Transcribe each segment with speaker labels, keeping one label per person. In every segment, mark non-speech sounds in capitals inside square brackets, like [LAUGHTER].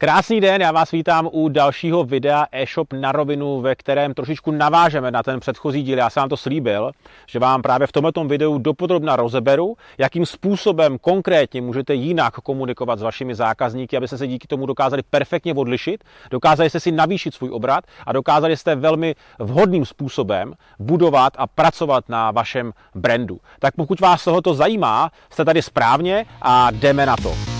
Speaker 1: Krásný den, já vás vítám u dalšího videa e-shop na rovinu, ve kterém trošičku navážeme na ten předchozí díl. Já jsem vám to slíbil, že vám právě v tomto videu dopodrobna rozeberu, jakým způsobem konkrétně můžete jinak komunikovat s vašimi zákazníky, abyste se díky tomu dokázali perfektně odlišit, dokázali jste si navýšit svůj obrat a dokázali jste velmi vhodným způsobem budovat a pracovat na vašem brandu. Tak pokud vás tohoto zajímá, jste tady správně a jdeme na to.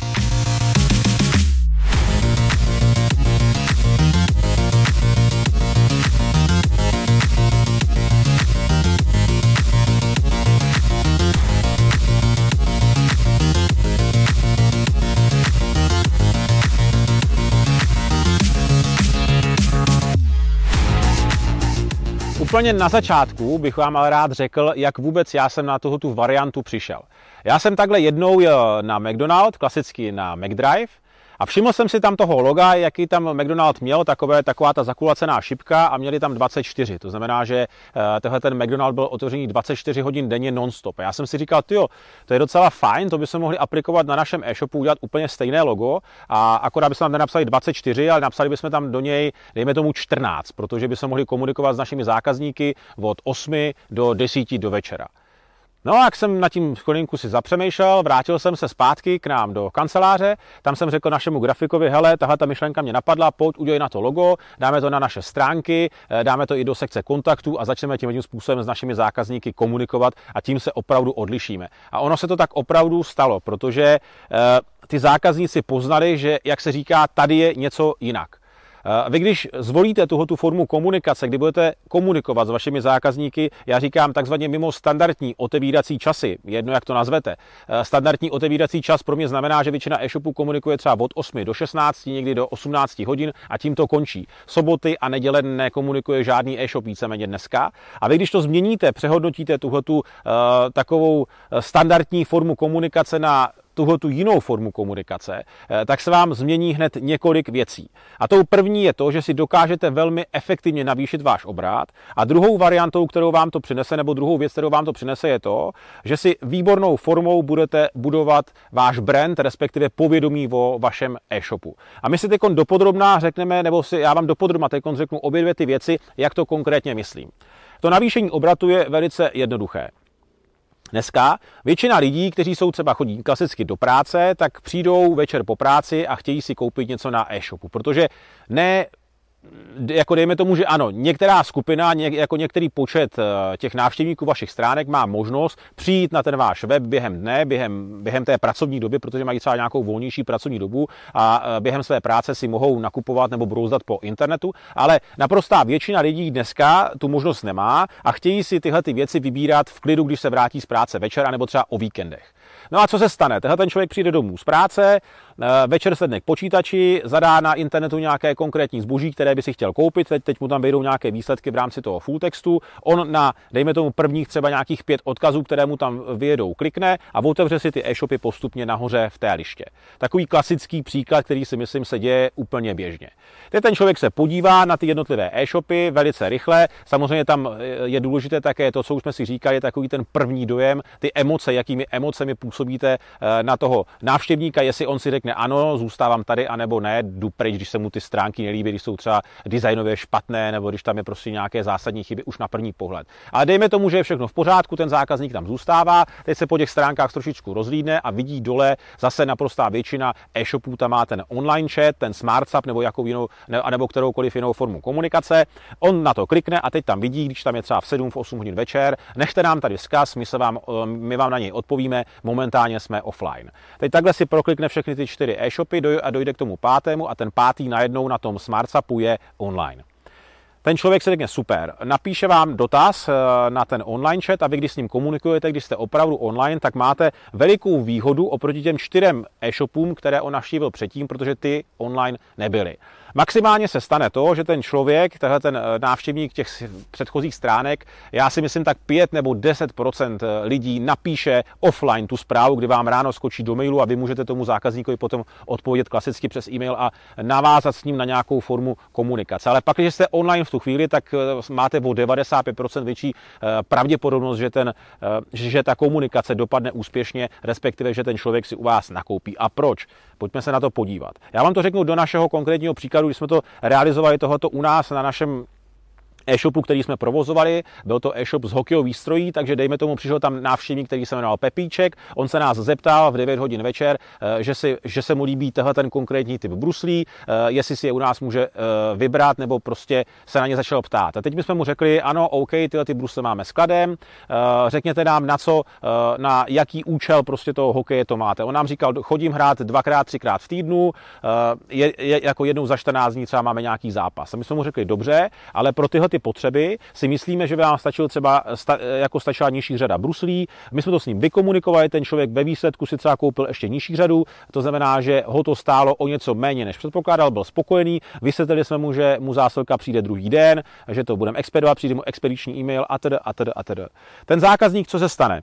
Speaker 1: Úplně na začátku bych vám ale rád řekl, jak vůbec já jsem na tuhle tu variantu přišel. Já jsem takhle jednou jel na McDonald, klasicky na McDrive, a všiml jsem si tam toho loga, jaký tam McDonald měl, takové, taková ta zakulacená šipka a měli tam 24. To znamená, že eh, tenhle ten McDonald byl otevřený 24 hodin denně non-stop. A já jsem si říkal, jo, to je docela fajn, to by se mohli aplikovat na našem e-shopu, udělat úplně stejné logo a akorát bychom tam nenapsali 24, ale napsali bychom tam do něj, dejme tomu 14, protože by se mohli komunikovat s našimi zákazníky od 8 do 10 do večera. No a jak jsem na tím chvilinku si zapřemýšlel, vrátil jsem se zpátky k nám do kanceláře, tam jsem řekl našemu grafikovi, hele, tahle ta myšlenka mě napadla, pojď udělej na to logo, dáme to na naše stránky, eh, dáme to i do sekce kontaktů a začneme tím tím způsobem s našimi zákazníky komunikovat a tím se opravdu odlišíme. A ono se to tak opravdu stalo, protože eh, ty zákazníci poznali, že, jak se říká, tady je něco jinak. Vy když zvolíte tuhle tu formu komunikace, kdy budete komunikovat s vašimi zákazníky, já říkám takzvaně mimo standardní otevírací časy, jedno jak to nazvete. Standardní otevírací čas pro mě znamená, že většina e-shopů komunikuje třeba od 8 do 16, někdy do 18 hodin a tím to končí. Soboty a neděle nekomunikuje žádný e-shop víceméně dneska. A vy když to změníte, přehodnotíte tuhle tu takovou standardní formu komunikace na tuhle tu jinou formu komunikace, eh, tak se vám změní hned několik věcí. A tou první je to, že si dokážete velmi efektivně navýšit váš obrat. A druhou variantou, kterou vám to přinese, nebo druhou věc, kterou vám to přinese, je to, že si výbornou formou budete budovat váš brand, respektive povědomí o vašem e-shopu. A my si teď dopodrobná řekneme, nebo si já vám dopodrobná teď řeknu obě dvě ty věci, jak to konkrétně myslím. To navýšení obratu je velice jednoduché. Dneska většina lidí, kteří jsou třeba chodí klasicky do práce, tak přijdou večer po práci a chtějí si koupit něco na e-shopu, protože ne jako dejme tomu, že ano, některá skupina, něk, jako některý počet eh, těch návštěvníků vašich stránek má možnost přijít na ten váš web během dne, během, během té pracovní doby, protože mají třeba nějakou volnější pracovní dobu a eh, během své práce si mohou nakupovat nebo brouzdat po internetu, ale naprostá většina lidí dneska tu možnost nemá a chtějí si tyhle ty věci vybírat v klidu, když se vrátí z práce večera nebo třeba o víkendech. No a co se stane? Tenhle ten člověk přijde domů z práce, večer sedne k počítači, zadá na internetu nějaké konkrétní zboží, které by si chtěl koupit, teď, teď mu tam vyjdou nějaké výsledky v rámci toho full textu, on na, dejme tomu, prvních třeba nějakých pět odkazů, které mu tam vyjedou, klikne a otevře si ty e-shopy postupně nahoře v té liště. Takový klasický příklad, který si myslím se děje úplně běžně. Teď ten člověk se podívá na ty jednotlivé e-shopy velice rychle, samozřejmě tam eh, je důležité také to, co už jsme si říkali, takový ten první dojem, ty emoce, jakými emocemi působíte eh, na toho návštěvníka, jestli on si řekne ano, zůstávám tady, anebo ne, jdu pryč, když se mu ty stránky nelíbí, když jsou třeba designově špatné, nebo když tam je prostě nějaké zásadní chyby už na první pohled. Ale dejme tomu, že je všechno v pořádku, ten zákazník tam zůstává, teď se po těch stránkách trošičku rozlídne a vidí dole zase naprostá většina e-shopů tam má ten online chat, ten SmartSap nebo jakou jinou, ne, nebo kteroukoliv jinou formu komunikace. On na to klikne a teď tam vidí, když tam je třeba v 7, v 8 hodin večer, nechte nám tady vzkaz, my, se vám, my vám na něj odpovíme, momentálně jsme offline. Teď takhle si proklikne všechny ty čtyři e-shopy a dojde k tomu pátému a ten pátý najednou na tom SmartSapu je online. Ten člověk se řekne super, napíše vám dotaz eh, na ten online chat a vy, když s ním komunikujete, když jste opravdu online, tak máte velikou výhodu oproti těm čtyřem e-shopům, které on navštívil předtím, protože ty online nebyly. Maximálně se stane to, že ten člověk, tenhle ten eh, návštěvník těch předchozích stránek, já si myslím tak 5 nebo 10 eh, lidí napíše offline tu zprávu, kdy vám ráno skočí do mailu a vy můžete tomu zákazníkovi potom odpovědět klasicky přes e-mail a navázat s ním na nějakou formu komunikace. Ale pak, když jste online v tu chvíli, tak máte o 95% větší pravděpodobnost, že, ten, že ta komunikace dopadne úspěšně, respektive, že ten člověk si u vás nakoupí. A proč? Pojďme se na to podívat. Já vám to řeknu do našeho konkrétního příkladu, když jsme to realizovali tohoto u nás na našem e-shopu, který jsme provozovali. Byl to e-shop s hokejovou výstrojí, takže dejme tomu, přišel tam návštěvník, který se jmenoval Pepíček. On se nás zeptal v 9 hodin večer, eh, že, si, že se mu líbí tehle ten konkrétní typ bruslí, eh, jestli si je u nás může eh, vybrat, nebo prostě se na ně začal ptát. A teď my jsme mu řekli, ano, OK, tyhle ty brusle máme skladem, řekněte nám na co, na jaký účel prostě toho hokeje to máte. On nám říkal, chodím hrát dvakrát, třikrát v týdnu, je, je, jako jednou za 14 dní třeba máme nějaký zápas. A my jsme mu řekli, dobře, ale pro tyhle ty potřeby, si myslíme, že by vám stačil třeba sta, jako stačila nižší řada bruslí. My jsme to s ním vykomunikovali, ten člověk ve výsledku si třeba koupil ještě nižší řadu, to znamená, že ho to stálo o něco méně, než předpokládal, byl spokojený. Vysvětlili jsme mu, že mu zásilka přijde druhý den, že to budeme expedovat, přijde mu expediční e-mail a tedy a tedy a tedy. Ten zákazník, co se stane?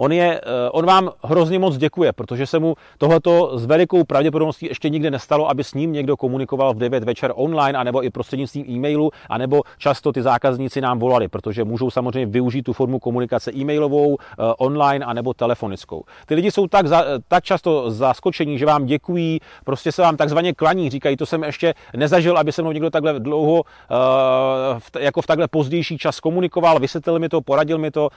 Speaker 1: On, je, eh, on vám hrozně moc děkuje, protože se mu tohleto s velikou pravděpodobností ještě nikdy nestalo, aby s ním někdo komunikoval v 9 večer online, anebo i prostřednictvím e-mailu, anebo často ty zákazníci nám volali, protože můžou samozřejmě využít tu formu komunikace e-mailovou, eh, online, anebo telefonickou. Ty lidi jsou tak, za, tak často zaskočení, že vám děkují, prostě se vám takzvaně klaní, říkají, to jsem ještě nezažil, aby se mnou někdo takhle dlouho, eh, jako v takhle pozdější čas komunikoval, vysvětlil mi to, poradil mi to,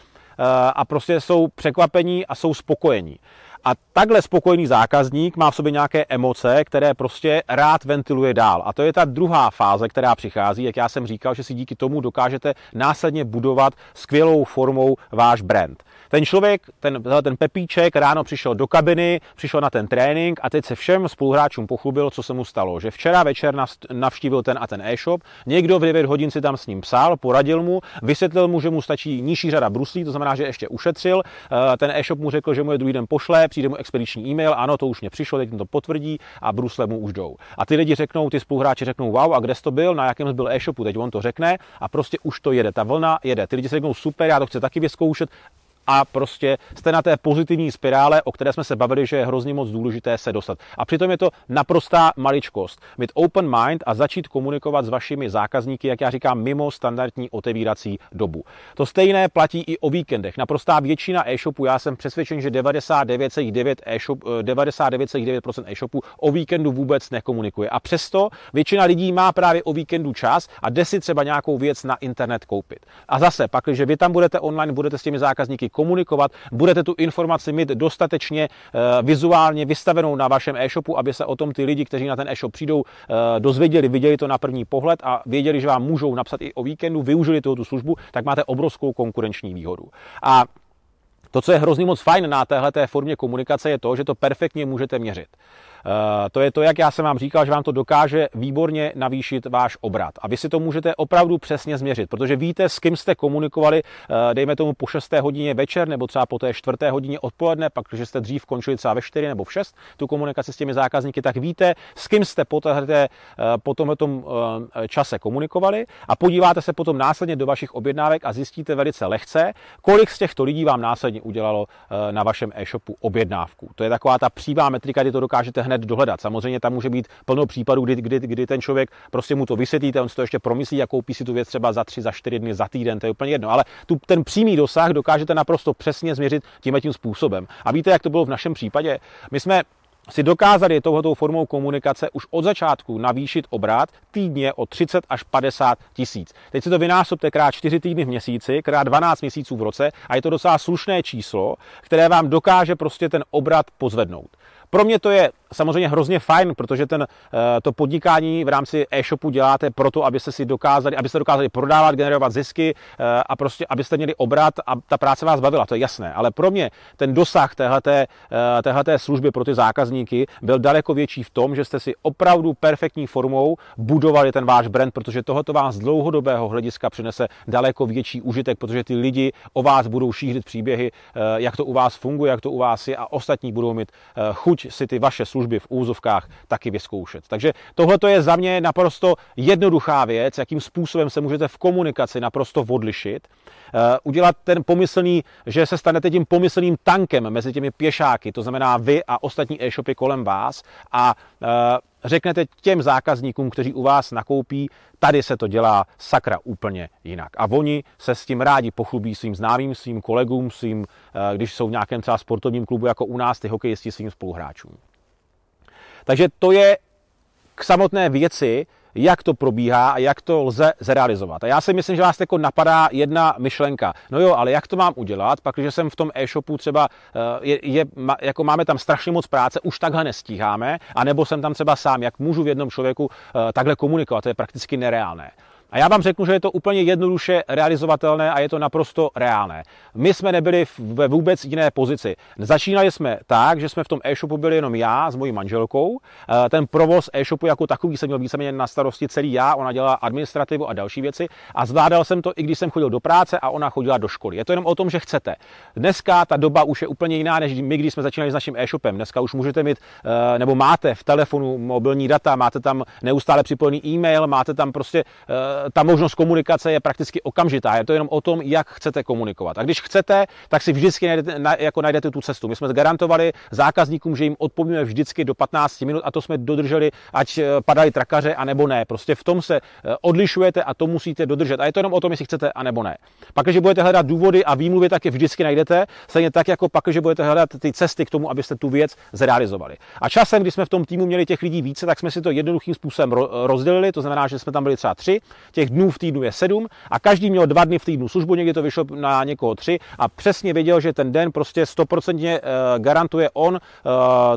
Speaker 1: a prostě jsou překvapení a jsou spokojení. A takhle spokojený zákazník má v sobě nějaké emoce, které prostě rád ventiluje dál. A to je ta druhá fáze, která přichází, jak já jsem říkal, že si díky tomu dokážete následně budovat skvělou formou váš brand. Ten člověk, ten, ten Pepíček ráno přišel do kabiny, přišel na ten trénink a teď se všem spoluhráčům pochlubil, co se mu stalo. Že včera večer navštívil ten a ten e-shop, někdo v 9 hodin si tam s ním psal, poradil mu, vysvětlil mu, že mu stačí nižší řada bruslí, to znamená, že ještě ušetřil. Eh, ten e-shop mu řekl, že mu je druhý den pošle, přijde mu expediční e-mail, ano, to už mě přišlo, teď to potvrdí a brusle mu už jdou. A ty lidi řeknou, ty spoluhráči řeknou, wow, a kde jsi to byl, na jakém byl e-shopu, teď on to řekne a prostě už to jede, ta vlna jede. Ty lidi si řeknou, super, já to chci taky vyzkoušet, a prostě jste na té pozitivní spirále, o které jsme se bavili, že je hrozně moc důležité se dostat. A přitom je to naprostá maličkost. Mít open mind a začít komunikovat s vašimi zákazníky, jak já říkám, mimo standardní otevírací dobu. To stejné platí i o víkendech. Naprostá většina e-shopů, já jsem přesvědčen, že 99,9 e-shop, 99,9% eh, e-shopů o víkendu vůbec nekomunikuje. A přesto většina lidí má právě o víkendu čas a jde si třeba nějakou věc na internet koupit. A zase, pak, když vy tam budete online, budete s těmi zákazníky komunikovat, budete tu informaci mít dostatečně eh, vizuálně vystavenou na vašem e-shopu, aby se o tom ty lidi, kteří na ten e-shop přijdou, eh, dozvěděli, viděli to na první pohled a věděli, že vám můžou napsat i o víkendu, využili tu službu, tak máte obrovskou konkurenční výhodu. A to, co je hrozně moc fajn na téhle formě komunikace, je to, že to perfektně můžete měřit. Eh, to je to, jak já jsem vám říkal, že vám to dokáže výborně navýšit váš obrat. A vy si to můžete opravdu přesně změřit, protože víte, s kým jste komunikovali, eh, dejme tomu po 6. hodině večer nebo třeba po té 4. hodině odpoledne, pak, když jste dřív končili třeba ve 4 nebo v 6 tu komunikaci s těmi zákazníky, tak víte, s kým jste po, téhle, eh, po tomto čase komunikovali a podíváte se potom následně do vašich objednávek a zjistíte velice lehce, kolik z těchto lidí vám následně udělalo na vašem e-shopu objednávku. To je taková ta přímá metrika, kdy to dokážete hned dohledat. Samozřejmě tam může být plno případů, kdy, kdy, kdy ten člověk prostě mu to vysvětlíte, on si to ještě promyslí a koupí si tu věc třeba za tři, za čtyři dny, za týden, to je úplně jedno. Ale tu, ten přímý dosah dokážete naprosto přesně změřit tím tím způsobem. A víte, jak to bylo v našem případě? My jsme si dokázali touhletou formou komunikace už od začátku navýšit obrat týdně o 30 až 50 tisíc. Teď si to vynásobte krát 4 týdny v měsíci, krát 12 měsíců v roce a je to docela slušné číslo, které vám dokáže prostě ten obrat pozvednout. Pro mě to je samozřejmě hrozně fajn, protože ten, eh, to podnikání v rámci e-shopu děláte proto, abyste si dokázali, abyste dokázali prodávat, generovat zisky eh, a prostě, abyste měli obrat a ta práce vás bavila, to je jasné. Ale pro mě ten dosah téhleté, eh, téhleté služby pro ty zákazníky byl daleko větší v tom, že jste si opravdu perfektní formou budovali ten váš brand, protože tohoto vás z dlouhodobého hlediska přinese daleko větší užitek, protože ty lidi o vás budou šířit příběhy, jak to u vás funguje, jak to u vás je a ostatní budou mít chuť si ty vaše služby služby v úzovkách taky vyzkoušet. Takže tohle je za mě naprosto jednoduchá věc, jakým způsobem se můžete v komunikaci naprosto odlišit. Eh, udělat ten pomyslný, že se stanete tím pomyslným tankem mezi těmi pěšáky, to znamená vy a ostatní e-shopy kolem vás a eh, řeknete těm zákazníkům, kteří u vás nakoupí, tady se to dělá sakra úplně jinak. A oni se s tím rádi pochlubí svým známým, svým kolegům, svým, eh, když jsou v nějakém třeba sportovním klubu jako u nás, ty hokejisti svým spoluhráčům. Takže to je k samotné věci, jak to probíhá a jak to lze zrealizovat. A já si myslím, že vás jako napadá jedna myšlenka. No jo, ale jak to mám udělat, pak, když jsem v tom e-shopu třeba, eh, je, je, jako máme tam strašně moc práce, už takhle nestíháme, anebo jsem tam třeba sám, jak můžu v jednom člověku eh, takhle komunikovat, to je prakticky nereálné. A já vám řeknu, že je to úplně jednoduše realizovatelné a je to naprosto reálné. My jsme nebyli ve vůbec jiné pozici. Začínali jsme tak, že jsme v tom e-shopu byli jenom já s mojí manželkou. Eh, ten provoz e-shopu jako takový jsem měl víceméně na starosti celý já, ona dělala administrativu a další věci a zvládal jsem to i když jsem chodil do práce a ona chodila do školy. Je to jenom o tom, že chcete. Dneska ta doba už je úplně jiná, než my, když jsme začínali s naším e-shopem. Dneska už můžete mít, eh, nebo máte v telefonu mobilní data, máte tam neustále připojený e-mail, máte tam prostě eh, ta možnost komunikace je prakticky okamžitá. Je to jenom o tom, jak chcete komunikovat. A když chcete, tak si vždycky najdete, na, jako najdete tu cestu. My jsme garantovali zákazníkům, že jim odpovíme vždycky do 15 minut a to jsme dodrželi, ať eh, padají trakaře, anebo ne. Prostě v tom se eh, odlišujete a to musíte dodržet. A je to jenom o tom, jestli chcete, anebo ne. Pak, když budete hledat důvody a výmluvy, tak je vždycky najdete. Stejně tak, jako pak, když budete hledat ty cesty k tomu, abyste tu věc zrealizovali. A časem, když jsme v tom týmu měli těch lidí více, tak jsme si to jednoduchým způsobem rozdělili. To znamená, že jsme tam byli třeba tři těch dnů v týdnu je sedm a každý měl dva dny v týdnu službu, někdy to vyšlo na někoho tři a přesně věděl, že ten den prostě stoprocentně eh, garantuje on eh,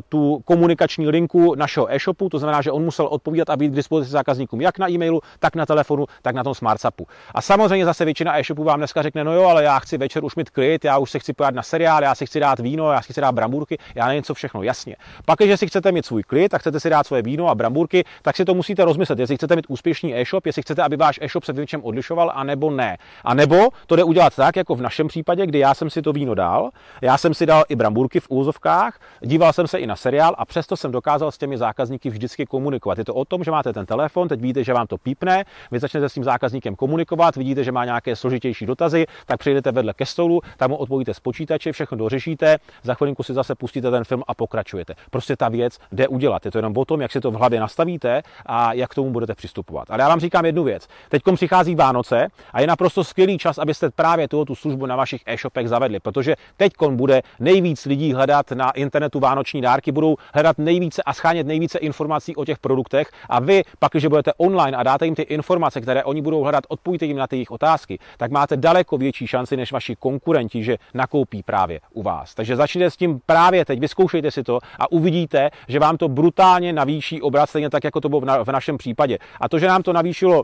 Speaker 1: tu komunikační linku našeho e-shopu, to znamená, že on musel odpovídat a být k dispozici zákazníkům jak na e-mailu, tak na telefonu, tak na tom smartsapu. A samozřejmě zase většina e-shopů vám dneska řekne, no jo, ale já chci večer už mít klid, já už se chci pojat na seriál, já si chci dát víno, já si chci dát bramburky, já nevím co všechno, jasně. Pak, když si chcete mít svůj klid a chcete si dát svoje víno a bramburky, tak si to musíte rozmyslet, jestli chcete mít úspěšný e-shop, jestli chcete, aby váš e-shop se v něčem odlišoval, anebo ne. A nebo to jde udělat tak, jako v našem případě, kdy já jsem si to víno dal, já jsem si dal i bramburky v úzovkách, díval jsem se i na seriál a přesto jsem dokázal s těmi zákazníky vždycky komunikovat. Je to o tom, že máte ten telefon, teď víte, že vám to pípne, vy začnete s tím zákazníkem komunikovat, vidíte, že má nějaké složitější dotazy, tak přijdete vedle ke stolu, tam mu odpovíte z počítače, všechno dořešíte, za chvilinku si zase pustíte ten film a pokračujete. Prostě ta věc jde udělat. Je to jenom o tom, jak si to v hlavě nastavíte a jak k tomu budete přistupovat. Ale já vám říkám jednu věc. Teď přichází Vánoce a je naprosto skvělý čas, abyste právě tuto službu na vašich e-shopech zavedli, protože teď bude nejvíc lidí hledat na internetu vánoční dárky, budou hledat nejvíce a schánět nejvíce informací o těch produktech a vy, pak, když budete online a dáte jim ty informace, které oni budou hledat, odpovíte jim na ty jejich otázky, tak máte daleko větší šanci než vaši konkurenti, že nakoupí právě u vás. Takže začněte s tím právě teď, vyzkoušejte si to a uvidíte, že vám to brutálně navýší obrat, stejně tak, jako to bylo v našem případě. A to, že nám to navýšilo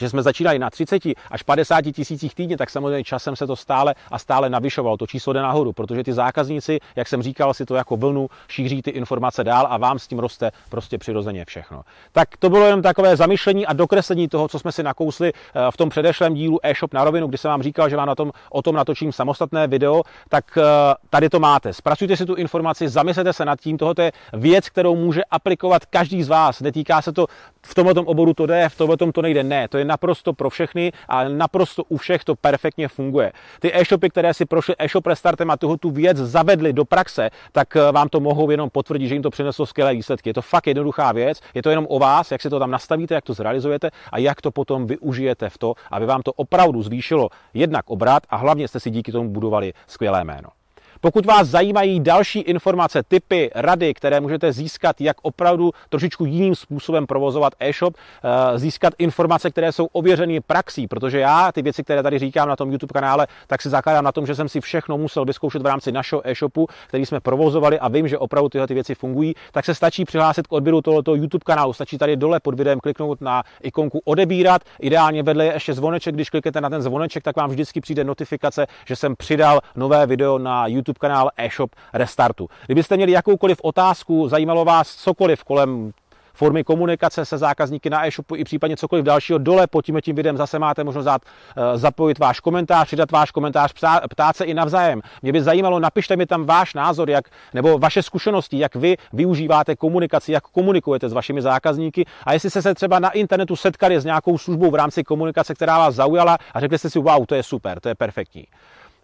Speaker 1: že jsme začínali na 30 až 50 tisících týdně, tak samozřejmě časem se to stále a stále navyšovalo. To číslo jde nahoru, protože ty zákazníci, jak jsem říkal, si to jako vlnu šíří ty informace dál a vám s tím roste prostě přirozeně všechno. Tak to bylo jen takové zamyšlení a dokreslení toho, co jsme si nakousli eh, v tom předešlém dílu e-shop na rovinu, kdy jsem vám říkal, že vám na tom, o tom natočím samostatné video, tak eh, tady to máte. Zpracujte si tu informaci, zamyslete se nad tím, tohoto je věc, kterou může aplikovat každý z vás. Netýká se to v tomto oboru to jde, v tomto to nejde. Ne, to je naprosto pro všechny a naprosto u všech to perfektně funguje. Ty e-shopy, které si prošly e-shop restartem a tuhle tu věc zavedli do praxe, tak eh, vám to mohou jenom potvrdit, že jim to přineslo skvělé výsledky. Je to fakt jednoduchá věc, je to jenom o vás, jak si to tam nastavíte, jak to zrealizujete a jak to potom využijete v to, aby vám to opravdu zvýšilo jednak obrat a hlavně jste si díky tomu budovali skvělé jméno. Pokud vás zajímají další informace, typy, rady, které můžete získat, jak opravdu trošičku jiným způsobem provozovat e-shop, eh, získat informace, které jsou ověřené praxí, protože já ty věci, které tady říkám na tom YouTube kanále, tak si zakládám na tom, že jsem si všechno musel vyzkoušet v rámci našeho e-shopu, který jsme provozovali a vím, že opravdu tyhle ty věci fungují, tak se stačí přihlásit k odběru tohoto YouTube kanálu. Stačí tady dole pod videem kliknout na ikonku odebírat. Ideálně vedle je ještě zvoneček, když kliknete na ten zvoneček, tak vám vždycky přijde notifikace, že jsem přidal nové video na YouTube YouTube kanál e-shop Restartu. Kdybyste měli jakoukoliv otázku, zajímalo vás cokoliv kolem formy komunikace se zákazníky na e-shopu i případně cokoliv dalšího. Dole pod tím, tím videem zase máte možnost dát, eh, zapojit váš komentář, přidat váš komentář, ptát se i navzájem. Mě by zajímalo, napište mi tam váš názor, jak, nebo vaše zkušenosti, jak vy využíváte komunikaci, jak komunikujete s vašimi zákazníky a jestli jste se třeba na internetu setkali s nějakou službou v rámci komunikace, která vás zaujala a řekli jste si, wow, to je super, to je perfektní.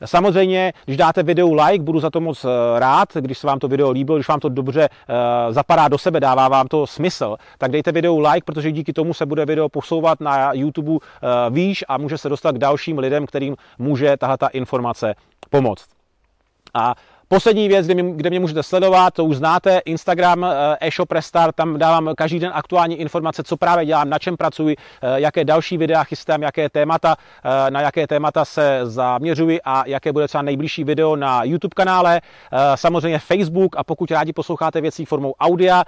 Speaker 1: Samozřejmě, když dáte videu like, budu za to moc eh, rád, když se vám to video líbilo, když vám to dobře uh, zapadá do sebe, dává vám to smysl, tak dejte videu like, protože díky tomu se bude video posouvat na YouTube uh, výš a může se dostat k dalším lidem, kterým může tahle ta informace pomoct. A Poslední věc, kde mě, kde mě můžete sledovat, to už znáte, Instagram, eh, e-shop Restart, tam dávám každý den aktuální informace, co právě dělám, na čem pracuji, eh, jaké další videa chystám, jaké témata, eh, na jaké témata se zaměřuji a jaké bude třeba nejbližší video na YouTube kanále, samozřejmě Facebook a pokud rádi posloucháte věcí formou audia,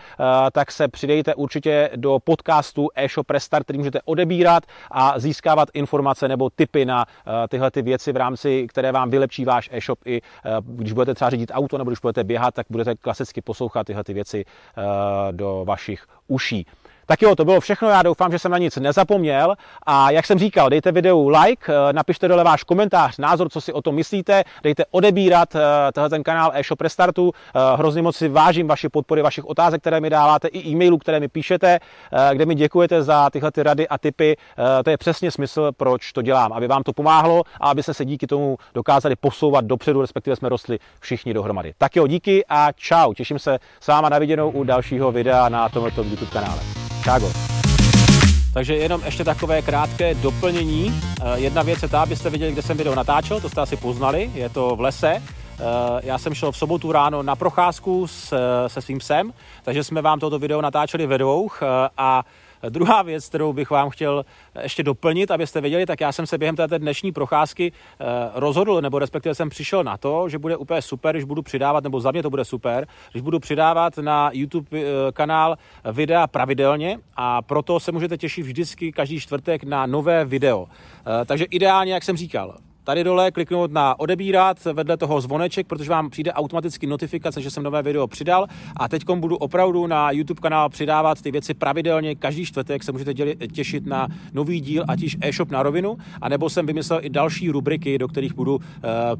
Speaker 1: tak se přidejte určitě do podcastu e-shop Restart, který můžete odebírat a získávat informace nebo tipy na tyhle ty věci v rámci, které vám vylepší váš e-shop i když budete třeba řídit auto nebo když budete běhat, tak budete klasicky poslouchat tyhle ty věci eh, do vašich uší. Tak jo, to bylo všechno, já doufám, že jsem na nic nezapomněl. A jak jsem říkal, dejte videu like, eh, napište dole váš komentář, názor, co si o tom myslíte, dejte odebírat eh, tenhle ten kanál e-shop Restartu, eh, hrozně moc si vážím vaši podpory, vašich otázek, které mi dáváte, i e-mailů, které mi píšete, kde mi děkujete za tyhle ty rady a tipy, to je přesně smysl, proč to dělám, aby vám to pomáhlo a aby se díky tomu dokázali posouvat dopředu, respektive jsme rostli všichni dohromady. Tak jo, díky a čau, těším se s váma na viděnou u dalšího videa na tomto YouTube kanále. Chicago. Takže jenom ještě takové krátké doplnění. Eh, jedna věc je ta, abyste viděli, kde jsem video natáčel, to jste asi poznali, je to v lese. Eh, já jsem šel v sobotu ráno na procházku se svým psem, takže jsme vám toto video natáčeli ve dvou eh, a Druhá věc, kterou bych vám chtěl ještě doplnit, abyste věděli, tak já jsem se během této dnešní procházky eh, rozhodl, nebo respektive jsem přišel na to, že bude úplně super, když budu přidávat, nebo za mě to bude super, když budu přidávat na YouTube eh, kanál videa pravidelně a proto se můžete těšit vždycky každý čtvrtek na nové video. Eh, takže ideálně, jak jsem říkal, tady dole kliknout na odebírat, vedle toho zvoneček, protože vám přijde automaticky notifikace, že jsem nové video přidal. A teď budu opravdu na YouTube kanál přidávat ty věci pravidelně, každý čtvrtek se můžete těšit na nový díl, ať již e-shop na rovinu, anebo jsem vymyslel i další rubriky, do kterých budu uh,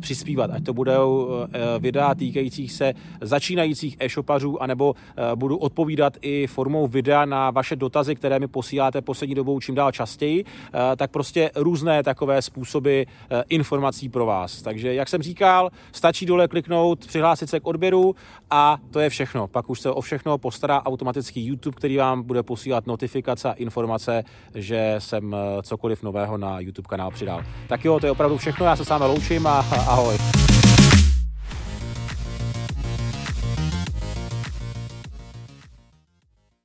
Speaker 1: přispívat, ať to budou uh, videa týkajících se začínajících e-shopařů, anebo uh, budu odpovídat i formou videa na vaše dotazy, které mi posíláte poslední dobou čím dál častěji, uh, tak prostě různé takové způsoby uh, informací pro vás. Takže, jak jsem říkal, stačí dole kliknout, přihlásit se k odběru a to je všechno. Pak už se o všechno postará automatický YouTube, který vám bude posílat notifikace a informace, že jsem eh, cokoliv nového na YouTube kanál přidal. Tak jo, to je opravdu všechno, já se s vámi loučím a [LAUGHS] ahoj.